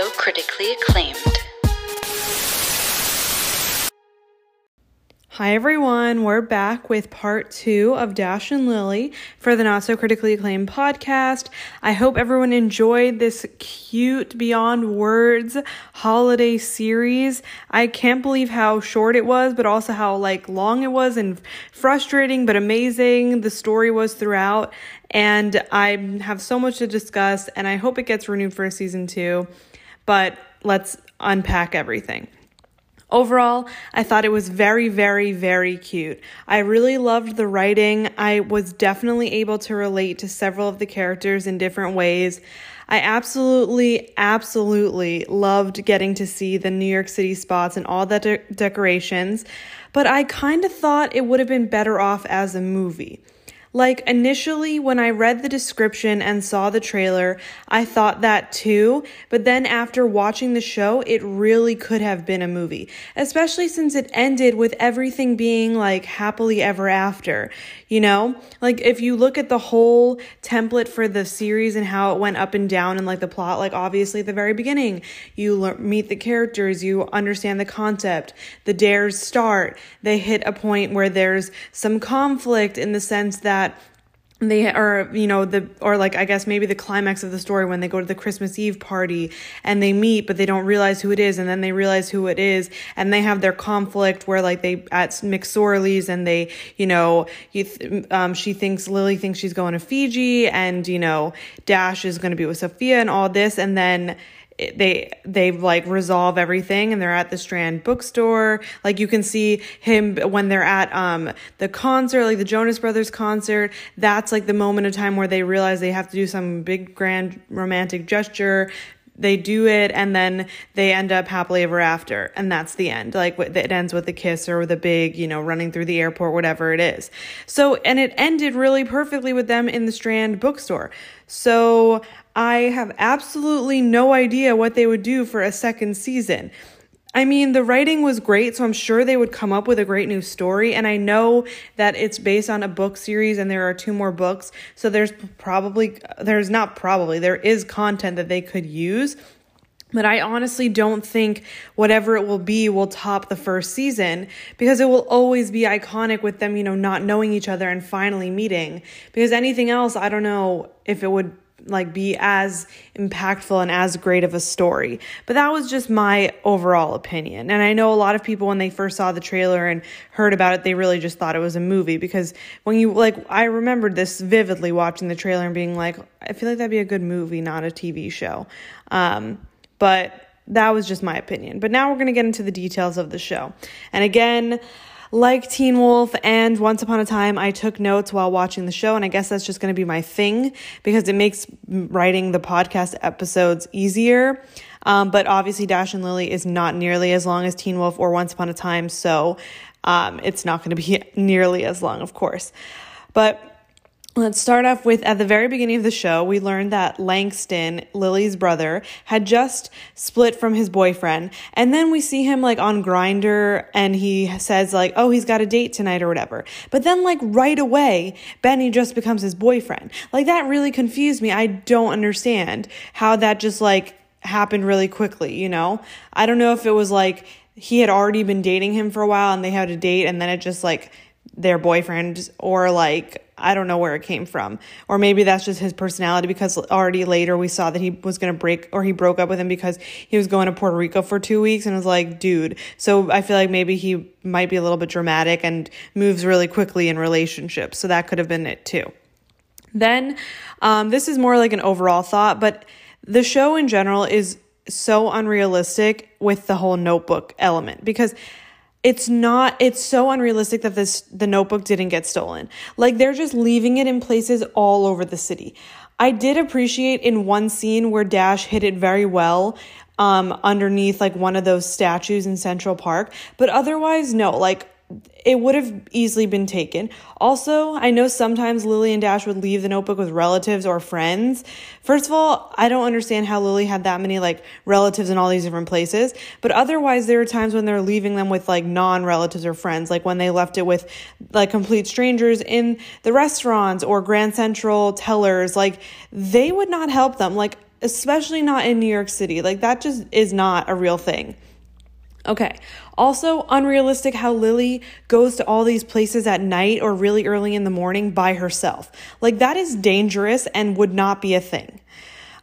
so critically acclaimed. Hi, everyone. We're back with part two of Dash and Lily for the Not So Critically Acclaimed podcast. I hope everyone enjoyed this cute Beyond Words holiday series. I can't believe how short it was, but also how like long it was and frustrating, but amazing the story was throughout. And I have so much to discuss, and I hope it gets renewed for a season two. But let's unpack everything. Overall, I thought it was very, very, very cute. I really loved the writing. I was definitely able to relate to several of the characters in different ways. I absolutely, absolutely loved getting to see the New York City spots and all the de- decorations, but I kind of thought it would have been better off as a movie. Like, initially, when I read the description and saw the trailer, I thought that too. But then after watching the show, it really could have been a movie, especially since it ended with everything being like happily ever after. You know, like if you look at the whole template for the series and how it went up and down and like the plot, like obviously at the very beginning, you le- meet the characters, you understand the concept, the dares start, they hit a point where there's some conflict in the sense that they are you know the or like i guess maybe the climax of the story when they go to the christmas eve party and they meet but they don't realize who it is. And then they realize who it is. And they have their conflict where like they at mcsorley's and they you know you th- um, she thinks lily thinks she's going to fiji and you know dash is going to be with sophia and all this. And then they they like resolve everything and they're at the strand bookstore. Like you can see him when they're at um the concert like the jonas brothers concert. That's like the moment of time where they realize they have to do some big grand romantic gesture. They do it and then they end up happily ever after. And that's the end. Like it ends with a kiss or with a big you know running through the airport whatever it is. So and it ended really perfectly with them in the strand bookstore. So i have absolutely no idea what they would do for a second season I mean, the writing was great, so I'm sure they would come up with a great new story. And I know that it's based on a book series and there are two more books. So there's probably, there's not probably, there is content that they could use. But I honestly don't think whatever it will be will top the first season because it will always be iconic with them, you know, not knowing each other and finally meeting. Because anything else, I don't know if it would like be as impactful and as great of a story. But that was just my overall opinion. And I know a lot of people when they first saw the trailer and heard about it, they really just thought it was a movie because when you like I remembered this vividly watching the trailer and being like, I feel like that'd be a good movie, not a TV show. Um, but that was just my opinion. But now we're going to get into the details of the show. And again, like Teen Wolf and Once Upon a Time, I took notes while watching the show, and I guess that's just going to be my thing because it makes writing the podcast episodes easier. Um, but obviously, Dash and Lily is not nearly as long as Teen Wolf or Once Upon a Time, so um, it's not going to be nearly as long, of course. But Let's start off with at the very beginning of the show, we learned that Langston, Lily's brother, had just split from his boyfriend. And then we see him like on Grindr and he says like, "Oh, he's got a date tonight or whatever." But then like right away, Benny just becomes his boyfriend. Like that really confused me. I don't understand how that just like happened really quickly, you know? I don't know if it was like he had already been dating him for a while and they had a date and then it just like their boyfriend or like I don't know where it came from. Or maybe that's just his personality because already later we saw that he was going to break or he broke up with him because he was going to Puerto Rico for two weeks and was like, dude. So I feel like maybe he might be a little bit dramatic and moves really quickly in relationships. So that could have been it too. Then, um, this is more like an overall thought, but the show in general is so unrealistic with the whole notebook element because it's not it's so unrealistic that this the notebook didn't get stolen. Like they're just leaving it in places all over the city. I did appreciate in one scene where dash hit it very well um underneath like one of those statues in central park but otherwise no like it would have easily been taken. Also, I know sometimes Lily and Dash would leave the notebook with relatives or friends. First of all, I don't understand how Lily had that many like relatives in all these different places, but otherwise there are times when they're leaving them with like non-relatives or friends, like when they left it with like complete strangers in the restaurants or Grand Central tellers, like they would not help them. Like especially not in New York City. Like, that just is not a real thing. Okay. Also, unrealistic how Lily goes to all these places at night or really early in the morning by herself. Like, that is dangerous and would not be a thing.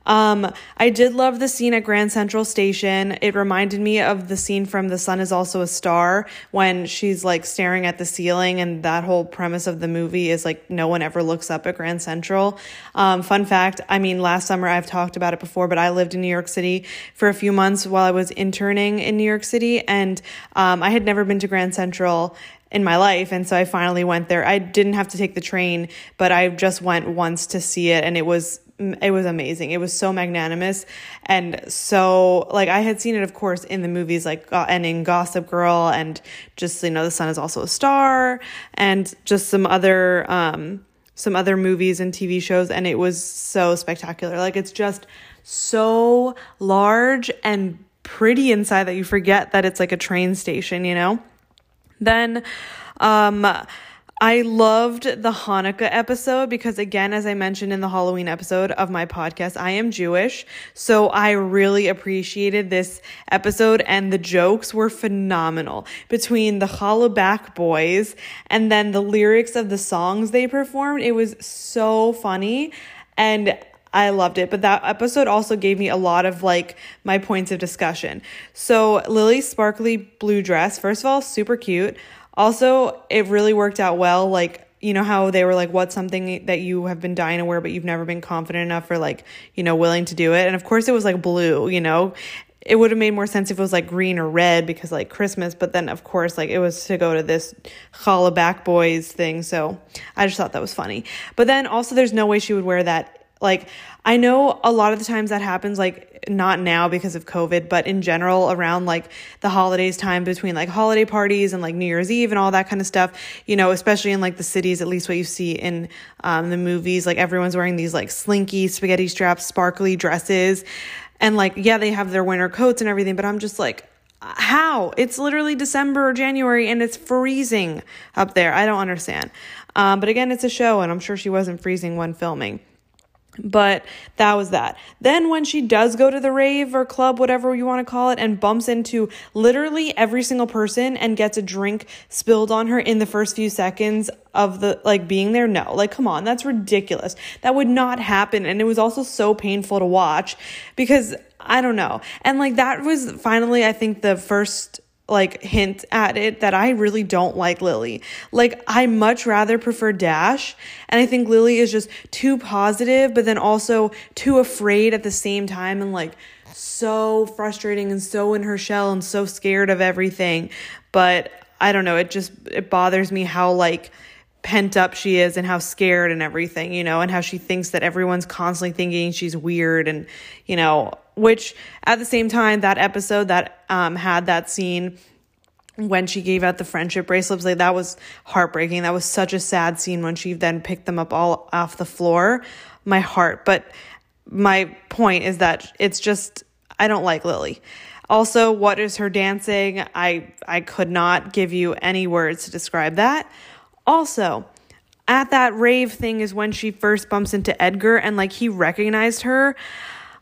Um, I did love the scene at Grand Central Station. It reminded me of the scene from The Sun is Also a Star when she's like staring at the ceiling, and that whole premise of the movie is like no one ever looks up at Grand Central. Um, fun fact I mean, last summer I've talked about it before, but I lived in New York City for a few months while I was interning in New York City, and um, I had never been to Grand Central in my life and so I finally went there. I didn't have to take the train, but I just went once to see it and it was it was amazing. It was so magnanimous and so like I had seen it of course in the movies like and in Gossip Girl and just you know The Sun is also a star and just some other um some other movies and TV shows and it was so spectacular. Like it's just so large and pretty inside that you forget that it's like a train station, you know? Then um I loved the Hanukkah episode because, again, as I mentioned in the Halloween episode of my podcast, I am Jewish. So I really appreciated this episode, and the jokes were phenomenal between the Hollaback boys and then the lyrics of the songs they performed. It was so funny. And I loved it. But that episode also gave me a lot of like my points of discussion. So, Lily's sparkly blue dress, first of all, super cute. Also, it really worked out well. Like, you know how they were like, what's something that you have been dying to wear, but you've never been confident enough or like, you know, willing to do it? And of course, it was like blue, you know? It would have made more sense if it was like green or red because like Christmas, but then of course, like it was to go to this Holla Back Boys thing. So I just thought that was funny. But then also, there's no way she would wear that like, I know a lot of the times that happens, like, not now because of COVID, but in general around like the holidays time between like holiday parties and like New Year's Eve and all that kind of stuff, you know, especially in like the cities, at least what you see in um, the movies, like everyone's wearing these like slinky, spaghetti straps, sparkly dresses. And like, yeah, they have their winter coats and everything, but I'm just like, how? It's literally December or January and it's freezing up there. I don't understand. Um, but again, it's a show and I'm sure she wasn't freezing when filming. But that was that. Then when she does go to the rave or club, whatever you want to call it, and bumps into literally every single person and gets a drink spilled on her in the first few seconds of the like being there, no. Like come on, that's ridiculous. That would not happen and it was also so painful to watch because I don't know. And like that was finally I think the first like hint at it that I really don't like Lily. Like I much rather prefer Dash and I think Lily is just too positive but then also too afraid at the same time and like so frustrating and so in her shell and so scared of everything. But I don't know, it just it bothers me how like pent up she is and how scared and everything, you know, and how she thinks that everyone's constantly thinking she's weird and, you know, which at the same time, that episode that um, had that scene when she gave out the friendship bracelets, like that was heartbreaking. That was such a sad scene when she then picked them up all off the floor. My heart. But my point is that it's just, I don't like Lily. Also, what is her dancing? I I could not give you any words to describe that. Also, at that rave thing is when she first bumps into Edgar and like he recognized her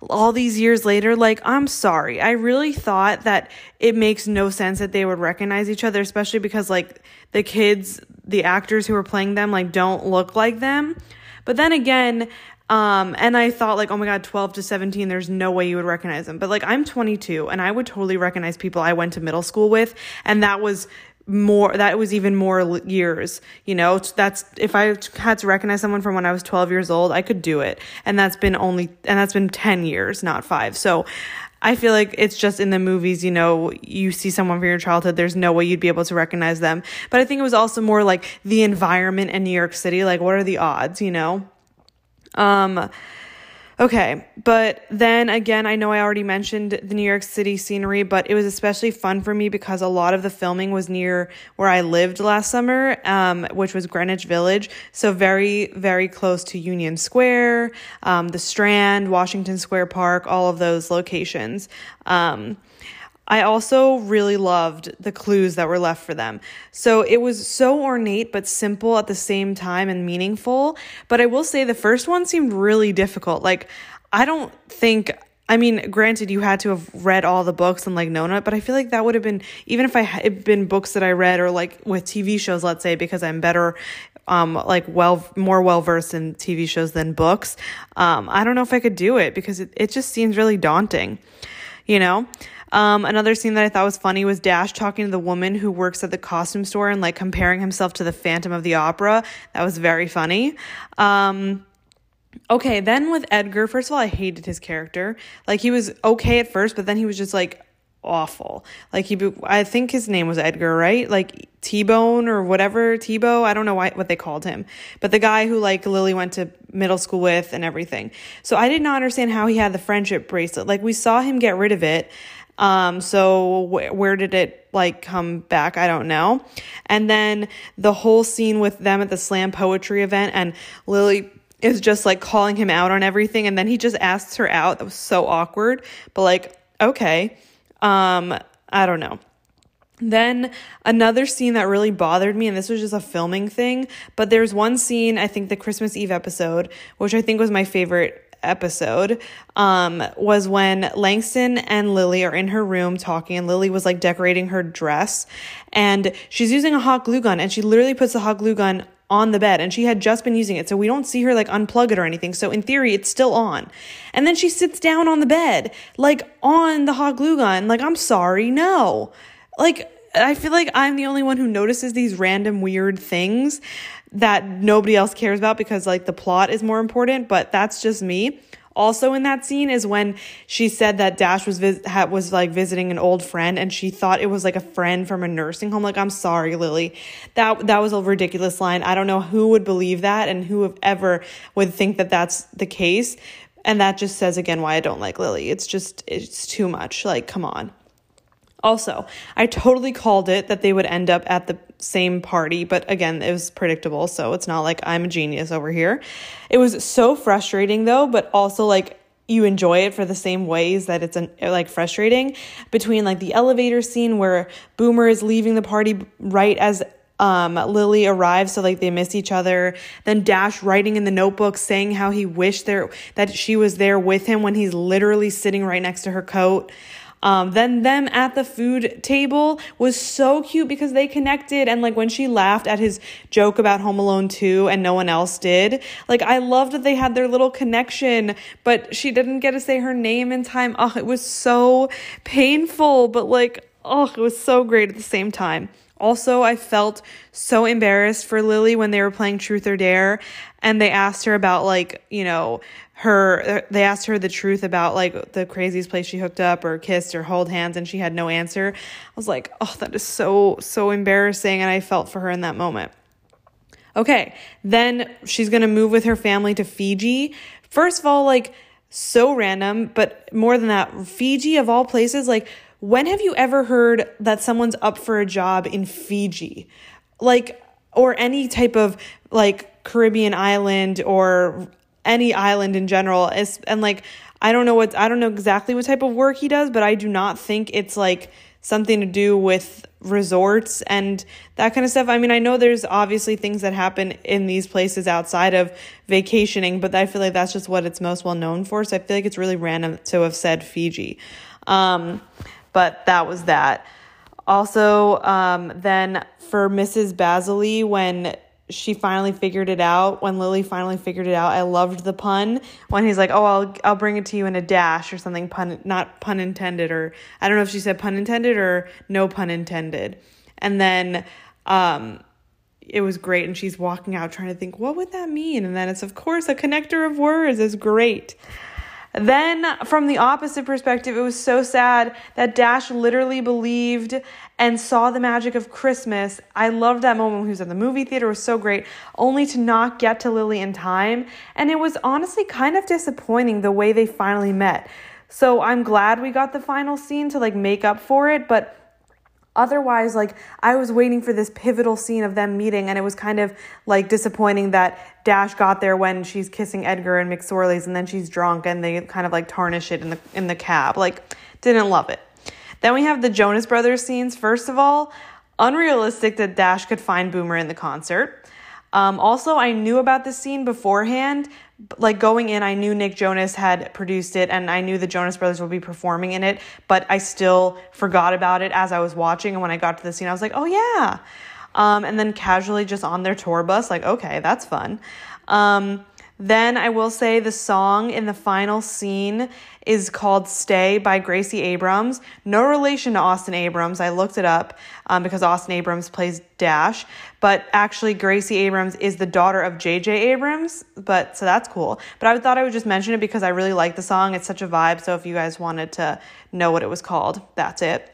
all these years later like I'm sorry. I really thought that it makes no sense that they would recognize each other especially because like the kids, the actors who are playing them like don't look like them. But then again, um, and I thought like, oh my god, 12 to 17, there's no way you would recognize them. But like I'm 22 and I would totally recognize people I went to middle school with and that was more that was even more years you know? That's if i had to recognize someone from when i was 12 years old i could do it. And that's been only and that's been 10 years not 5 so i feel like it's just in the movies you know you see someone from your childhood there's no way you'd be able to recognize them. But i think it was also more like the environment in new york city like what are the odds you know? Um Okay, but then again, I know I already mentioned the New York City scenery, but it was especially fun for me because a lot of the filming was near where I lived last summer, um, which was Greenwich Village. So very, very close to Union Square, um, the Strand, Washington Square Park, all of those locations. Um, I also really loved the clues that were left for them. So it was so ornate but simple at the same time and meaningful. But I will say the first one seemed really difficult. Like, I don't think I mean, granted, you had to have read all the books and like known it, but I feel like that would have been even if I had been books that I read or like with TV shows, let's say, because I'm better, um, like well more well versed in TV shows than books. Um, I don't know if I could do it because it, it just seems really daunting, you know. Um, another scene that I thought was funny was Dash talking to the woman who works at the costume store and like comparing himself to the Phantom of the Opera. That was very funny. Um, Okay, then with Edgar, first of all, I hated his character. Like he was okay at first, but then he was just like awful. Like he, I think his name was Edgar, right? Like T Bone or whatever Tebow. I don't know why what they called him, but the guy who like Lily went to middle school with and everything. So I did not understand how he had the friendship bracelet. Like we saw him get rid of it. Um, so wh- where did it like come back? I don't know. And then the whole scene with them at the slam poetry event and Lily is just like calling him out on everything and then he just asks her out. That was so awkward. But like, okay. Um, I don't know. Then another scene that really bothered me, and this was just a filming thing, but there's one scene, I think the Christmas Eve episode, which I think was my favorite episode um, was when Langston and Lily are in her room talking, and Lily was like decorating her dress, and she's using a hot glue gun, and she literally puts the hot glue gun on the bed and she had just been using it. So we don't see her like unplug it or anything. So in theory, it's still on. And then she sits down on the bed, like on the hot glue gun. Like, I'm sorry, no. Like, I feel like I'm the only one who notices these random weird things that nobody else cares about because like the plot is more important, but that's just me also in that scene is when she said that Dash was vis- was like visiting an old friend and she thought it was like a friend from a nursing home. Like, I'm sorry, Lily. That that was a ridiculous line. I don't know who would believe that and who ever would think that that's the case. And that just says again why I don't like Lily. It's just it's too much. Like, come on. Also, I totally called it that they would end up at the same party, but again, it was predictable, so it's not like I'm a genius over here. It was so frustrating though, but also like you enjoy it for the same ways that it's an, like frustrating between like the elevator scene where Boomer is leaving the party right as um, Lily arrives, so like they miss each other. Then Dash writing in the notebook saying how he wished there that she was there with him when he's literally sitting right next to her coat. Um, then them at the food table was so cute because they connected. And like when she laughed at his joke about Home Alone 2 and no one else did, like I loved that they had their little connection, but she didn't get to say her name in time. Oh, it was so painful, but like, oh, it was so great at the same time. Also, I felt so embarrassed for Lily when they were playing Truth or Dare and they asked her about like, you know, her they asked her the truth about like the craziest place she hooked up or kissed or hold hands and she had no answer. I was like, "Oh, that is so so embarrassing." And I felt for her in that moment. Okay, then she's going to move with her family to Fiji. First of all, like so random, but more than that, Fiji of all places, like when have you ever heard that someone's up for a job in Fiji? Like or any type of like Caribbean island or any island in general and like I don't know what I don't know exactly what type of work he does, but I do not think it's like something to do with resorts and that kind of stuff. I mean, I know there's obviously things that happen in these places outside of vacationing, but I feel like that's just what it's most well known for. So I feel like it's really random to have said Fiji. Um, but that was that. Also, um, then for Mrs. Basily, when she finally figured it out when Lily finally figured it out. I loved the pun when he's like, "Oh, I'll I'll bring it to you in a dash or something pun not pun intended or I don't know if she said pun intended or no pun intended." And then um it was great and she's walking out trying to think, "What would that mean?" And then it's of course a connector of words is great. Then, from the opposite perspective, it was so sad that Dash literally believed and saw the magic of Christmas. I loved that moment when he was at the movie theater. It was so great, only to not get to Lily in time. And it was honestly kind of disappointing the way they finally met. So I'm glad we got the final scene to like make up for it, but otherwise like i was waiting for this pivotal scene of them meeting and it was kind of like disappointing that dash got there when she's kissing edgar and mcsorley's and then she's drunk and they kind of like tarnish it in the in the cab. Like didn't love it. Then we have the jonas brothers scenes. First of all unrealistic that dash could find boomer in the concert Um, also, I knew about this scene beforehand. Like going in, I knew Nick Jonas had produced it and I knew the Jonas Brothers would be performing in it, but I still forgot about it as I was watching. And when I got to the scene, I was like, oh yeah. Um, and then casually just on their tour bus, like, okay, that's fun. Um, then I will say the song in the final scene is called Stay by Gracie Abrams. No relation to Austin Abrams. I looked it up um, because Austin Abrams plays Dash, but actually Gracie Abrams is the daughter of J.J. Abrams, but so that's cool. But I thought I would just mention it because I really like the song. It's such a vibe. So if you guys wanted to know what it was called, that's it.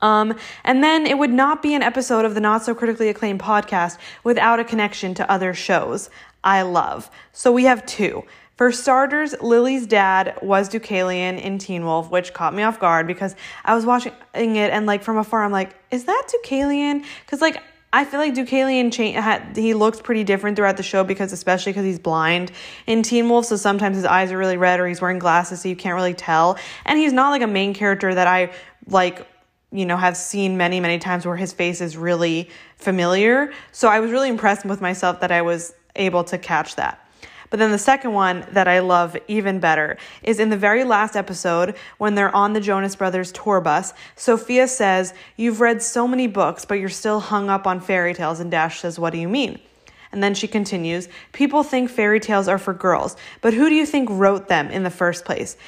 Um, and then it would not be an episode of the not so critically acclaimed podcast without a connection to other shows. I love. So we have two. For starters, Lily's dad was Deucalion in Teen Wolf, which caught me off guard because I was watching it and like from afar, I'm like, is that Deucalion? Because like I feel like Deucalion cha- he looks pretty different throughout the show because especially because he's blind in Teen Wolf, so sometimes his eyes are really red or he's wearing glasses, so you can't really tell. And he's not like a main character that I like you know, have seen many, many times where his face is really familiar. So I was really impressed with myself that I was able to catch that. But then the second one that I love even better is in the very last episode when they're on the Jonas Brothers tour bus. Sophia says, You've read so many books, but you're still hung up on fairy tales. And Dash says, What do you mean? And then she continues, People think fairy tales are for girls, but who do you think wrote them in the first place?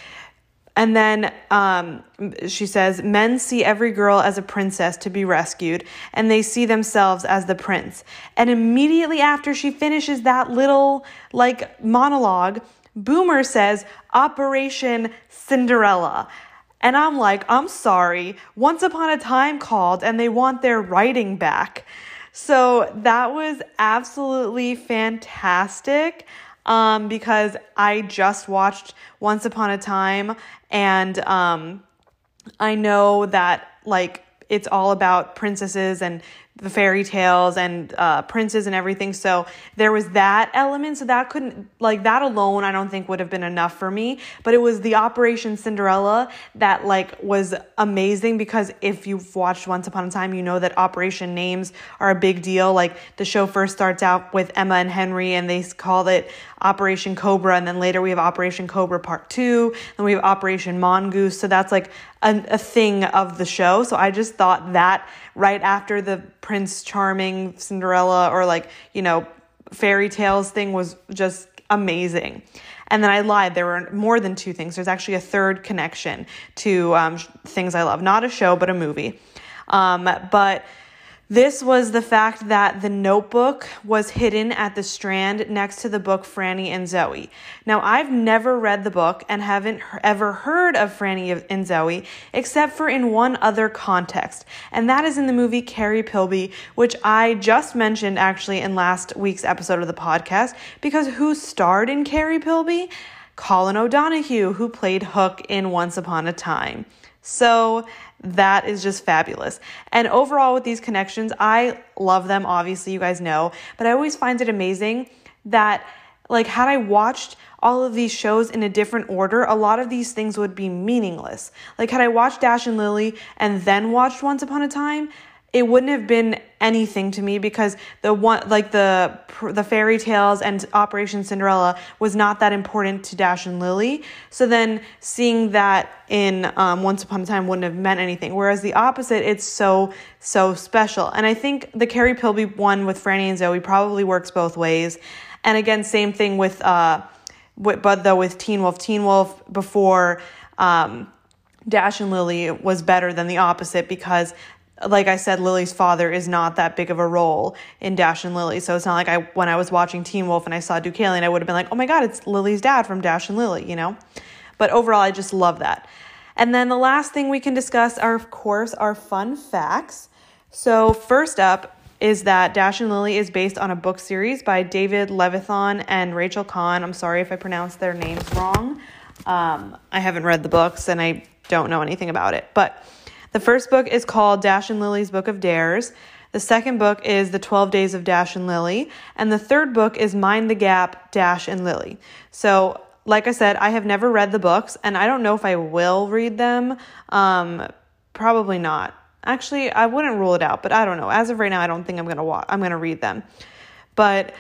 And then um, she says, Men see every girl as a princess to be rescued, and they see themselves as the prince. And immediately after she finishes that little like monologue, Boomer says, Operation Cinderella. And I'm like, I'm sorry. Once Upon a Time called, and they want their writing back. So that was absolutely fantastic um, because I just watched Once Upon a Time and um, I know that like it's all about princesses and the fairy tales and uh, princes and everything. So there was that element. So that couldn't, like, that alone, I don't think would have been enough for me. But it was the Operation Cinderella that, like, was amazing because if you've watched Once Upon a Time, you know that Operation names are a big deal. Like, the show first starts out with Emma and Henry, and they called it Operation Cobra. And then later we have Operation Cobra Part 2. Then we have Operation Mongoose. So that's like a, a thing of the show. So I just thought that right after the Prince Charming, Cinderella, or like, you know, fairy tales thing was just amazing. And then I lied. There were more than two things. There's actually a third connection to um, things I love. Not a show, but a movie. Um, but this was the fact that the notebook was hidden at the strand next to the book Franny and Zooey. Now, I've never read the book and haven't ever heard of Franny and Zooey except for in one other context, and that is in the movie Carrie Pilby, which I just mentioned actually in last week's episode of the podcast because who starred in Carrie Pilby? Colin O'Donoghue, who played Hook in Once Upon a Time. So that is just fabulous. And overall, with these connections, I love them. Obviously, you guys know, but I always find it amazing that, like, had I watched all of these shows in a different order, a lot of these things would be meaningless. Like, had I watched Dash and Lily and then watched Once Upon a Time, it wouldn't have been anything to me because the one like the the fairy tales and Operation Cinderella was not that important to Dash and Lily. So then seeing that in um, Once Upon a Time wouldn't have meant anything. Whereas the opposite, it's so so special. And I think the Carrie Pilby one with Franny and Zooey probably works both ways. And again, same thing with uh, with, but though with Teen Wolf, Teen Wolf before. Um, Dash and Lily was better than the opposite because like I said, Lily's father is not that big of a role in Dash and Lily. So it's not like I when I was watching Teen Wolf and I saw Deucalion, I would have been like, oh my god, it's Lily's dad from Dash and Lily, you know? But overall, I just love that. And then the last thing we can discuss are, of course, our fun facts. So first up is that Dash and Lily is based on a book series by David Levithan and Rachel Kahn. I'm sorry if I pronounced their names wrong. Um, I haven't read the books and I don't know anything about it, but the first book is called Dash and Lily's Book of Dares. The second book is The 12 Days of Dash and Lily. And the third book is Mind the Gap, Dash and Lily. So, like I said, I have never read the books, and I don't know if I will read them. Um, probably not. Actually, I wouldn't rule it out, but I don't know. As of right now, I don't think I'm gonna watch. I'm gonna read them. but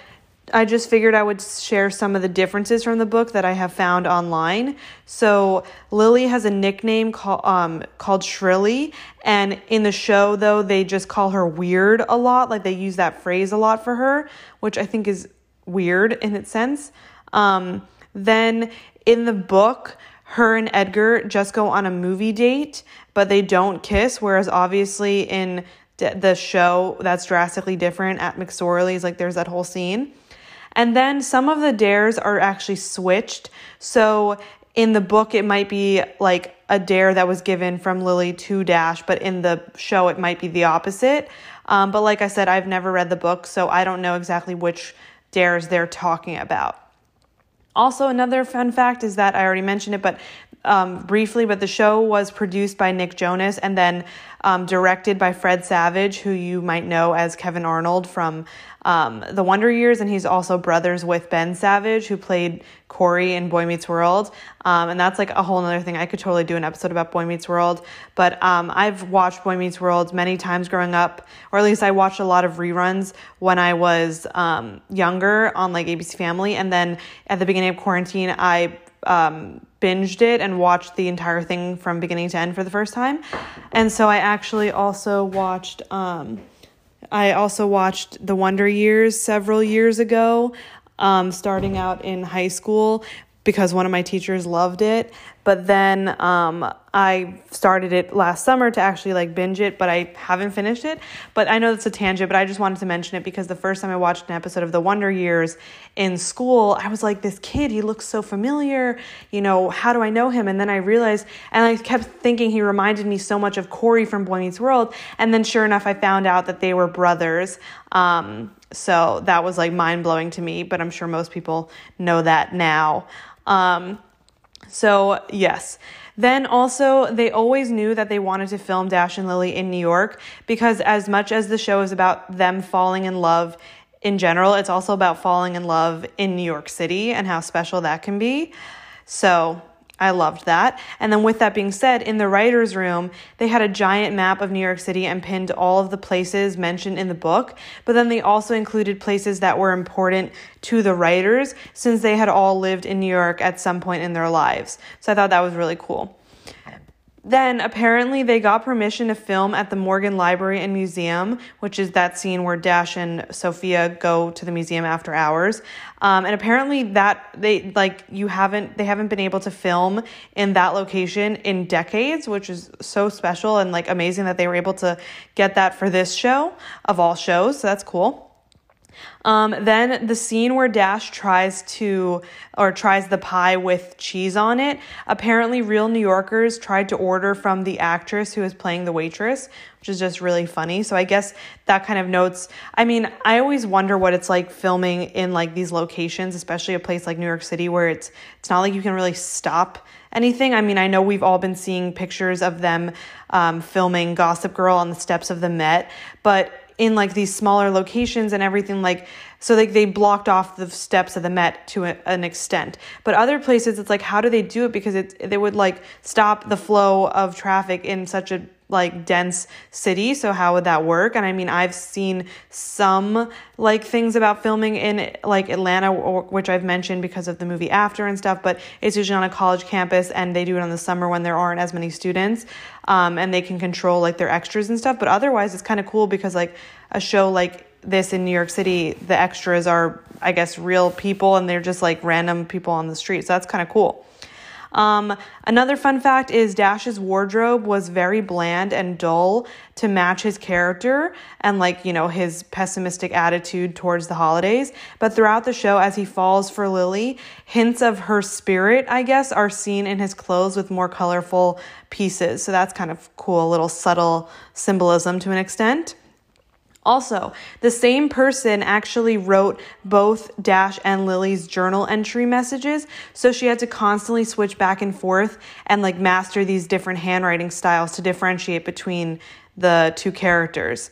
I just figured I would share some of the differences from the book that I have found online. So Lily has a nickname called um, called Shrilly, and in the show though they just call her Weird a lot. Like they use that phrase a lot for her, which I think is weird in its sense. Um, then in the book, her and Edgar just go on a movie date, but they don't kiss. Whereas obviously in the show, that's drastically different at McSorley's. Like there's that whole scene. And then some of the dares are actually switched. So in the book, it might be like a dare that was given from Lily to Dash, but in the show, it might be the opposite. Um, but like I said, I've never read the book, so I don't know exactly which dares they're talking about. Also, another fun fact is that I already mentioned it, but um, briefly, but the show was produced by Nick Jonas and then um, directed by Fred Savage, who you might know as Kevin Arnold from um, The Wonder Years, and he's also brothers with Ben Savage, who played Corey in Boy Meets World. Um, and that's like a whole other thing. I could totally do an episode about Boy Meets World. But um, I've watched Boy Meets World many times growing up, or at least I watched a lot of reruns when I was um, younger on like ABC Family. And then at the beginning of quarantine, I um, binged it and watched the entire thing from beginning to end for the first time. And so I actually also watched. Um, I also watched The Wonder Years several years ago, um, starting out in high school because one of my teachers loved it. But then um, I started it last summer to actually like binge it, but I haven't finished it. But I know that's a tangent, but I just wanted to mention it because the first time I watched an episode of The Wonder Years in school, I was like, this kid, he looks so familiar. You know, how do I know him? And then I realized, and I kept thinking he reminded me so much of Corey from Boy Meets World. And then sure enough, I found out that they were brothers. Um, so that was like mind blowing to me, but I'm sure most people know that now. Um, so, yes. Then also, they always knew that they wanted to film Dash and Lily in New York because, as much as the show is about them falling in love in general, it's also about falling in love in New York City and how special that can be. So, I loved that. And then, with that being said, in the writer's room, they had a giant map of New York City and pinned all of the places mentioned in the book. But then they also included places that were important to the writers since they had all lived in New York at some point in their lives. So I thought that was really cool. Then apparently they got permission to film at the Morgan Library and Museum, which is that scene where Dash and Sophia go to the museum after hours. Um, and apparently that they like you haven't they haven't been able to film in that location in decades, which is so special and like amazing that they were able to get that for this show of all shows. So that's cool. Um, then the scene where Dash tries to or tries the pie with cheese on it. Apparently, real New Yorkers tried to order from the actress who is playing the waitress, which is just really funny. So I guess that kind of notes. I mean, I always wonder what it's like filming in like these locations, especially a place like New York City where it's it's not like you can really stop anything. I mean, I know we've all been seeing pictures of them um, filming Gossip Girl on the steps of the Met, but in like these smaller locations and everything like so like they blocked off the steps of the met to a, an extent. But other places it's like how do they do it? Because it they would like stop the flow of traffic in such a like dense city so how would that work and i mean i've seen some like things about filming in like atlanta which i've mentioned because of the movie after and stuff but it's usually on a college campus and they do it on the summer when there aren't as many students um, and they can control like their extras and stuff but otherwise it's kind of cool because like a show like this in New York City, the extras are, I guess, real people and they're just like random people on the street. So that's kind of cool. Um, another fun fact is Dash's wardrobe was very bland and dull to match his character and, like, you know, his pessimistic attitude towards the holidays. But throughout the show, as he falls for Lily, hints of her spirit, I guess, are seen in his clothes with more colorful pieces. So that's kind of cool, a little subtle symbolism to an extent. Also, the same person actually wrote both Dash and Lily's journal entry messages, so she had to constantly switch back and forth and like master these different handwriting styles to differentiate between the two characters.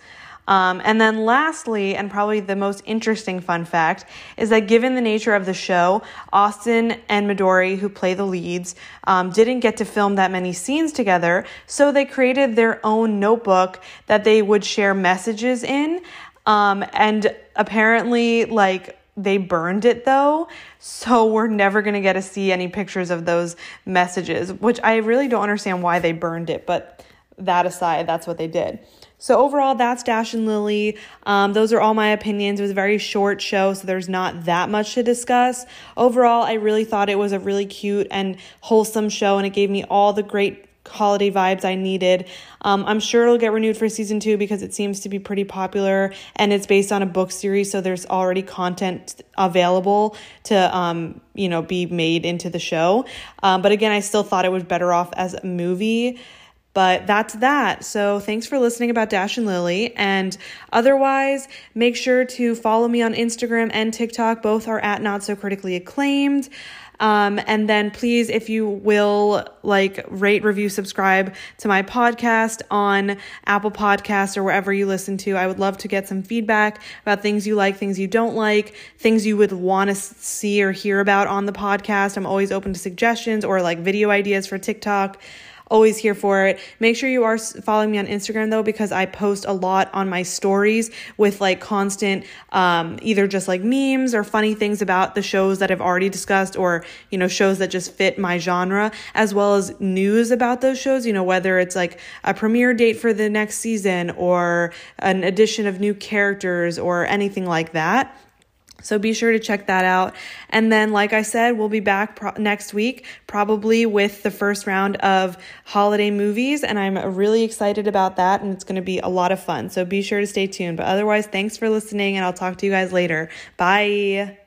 Um, and then, lastly, and probably the most interesting fun fact, is that given the nature of the show, Austin and Midori, who play the leads, um, didn't get to film that many scenes together, so they created their own notebook that they would share messages in. Um, and apparently, like, they burned it though. So we're never going to get to see any pictures of those messages, which I really don't understand why they burned it, but that aside, that's what they did. So overall, that's Dash and Lily. Um, those are all my opinions. It was a very short show, so there's not that much to discuss. Overall, I really thought it was a really cute and wholesome show, and it gave me all the great holiday vibes I needed. Um, I'm sure it'll get renewed for season two because it seems to be pretty popular and it's based on a book series, so there's already content available to um, you know be made into the show. Um, but again, I still thought it was better off as a movie. But that's that. So thanks for listening about Dash and Lily. And otherwise, make sure to follow me on Instagram and TikTok. Both are at Not So Critically Acclaimed. Um, and then please, if you will, like rate, review, subscribe to my podcast on Apple Podcasts or wherever you listen to. I would love to get some feedback about things you like, things you don't like, things you would want to see or hear about on the podcast. I'm always open to suggestions or like video ideas for TikTok always here for it. Make sure you are following me on Instagram though, because I post a lot on my stories with like constant, um, either just like memes or funny things about the shows that I've already discussed or, you know, shows that just fit my genre, as well as news about those shows, you know, whether it's like a premiere date for the next season or an addition of new characters or anything like that. So be sure to check that out. And then, like I said, we'll be back pro- next week, probably with the first round of holiday movies. And I'm really excited about that. And it's going to be a lot of fun. So be sure to stay tuned. But otherwise, thanks for listening. And I'll talk to you guys later. Bye.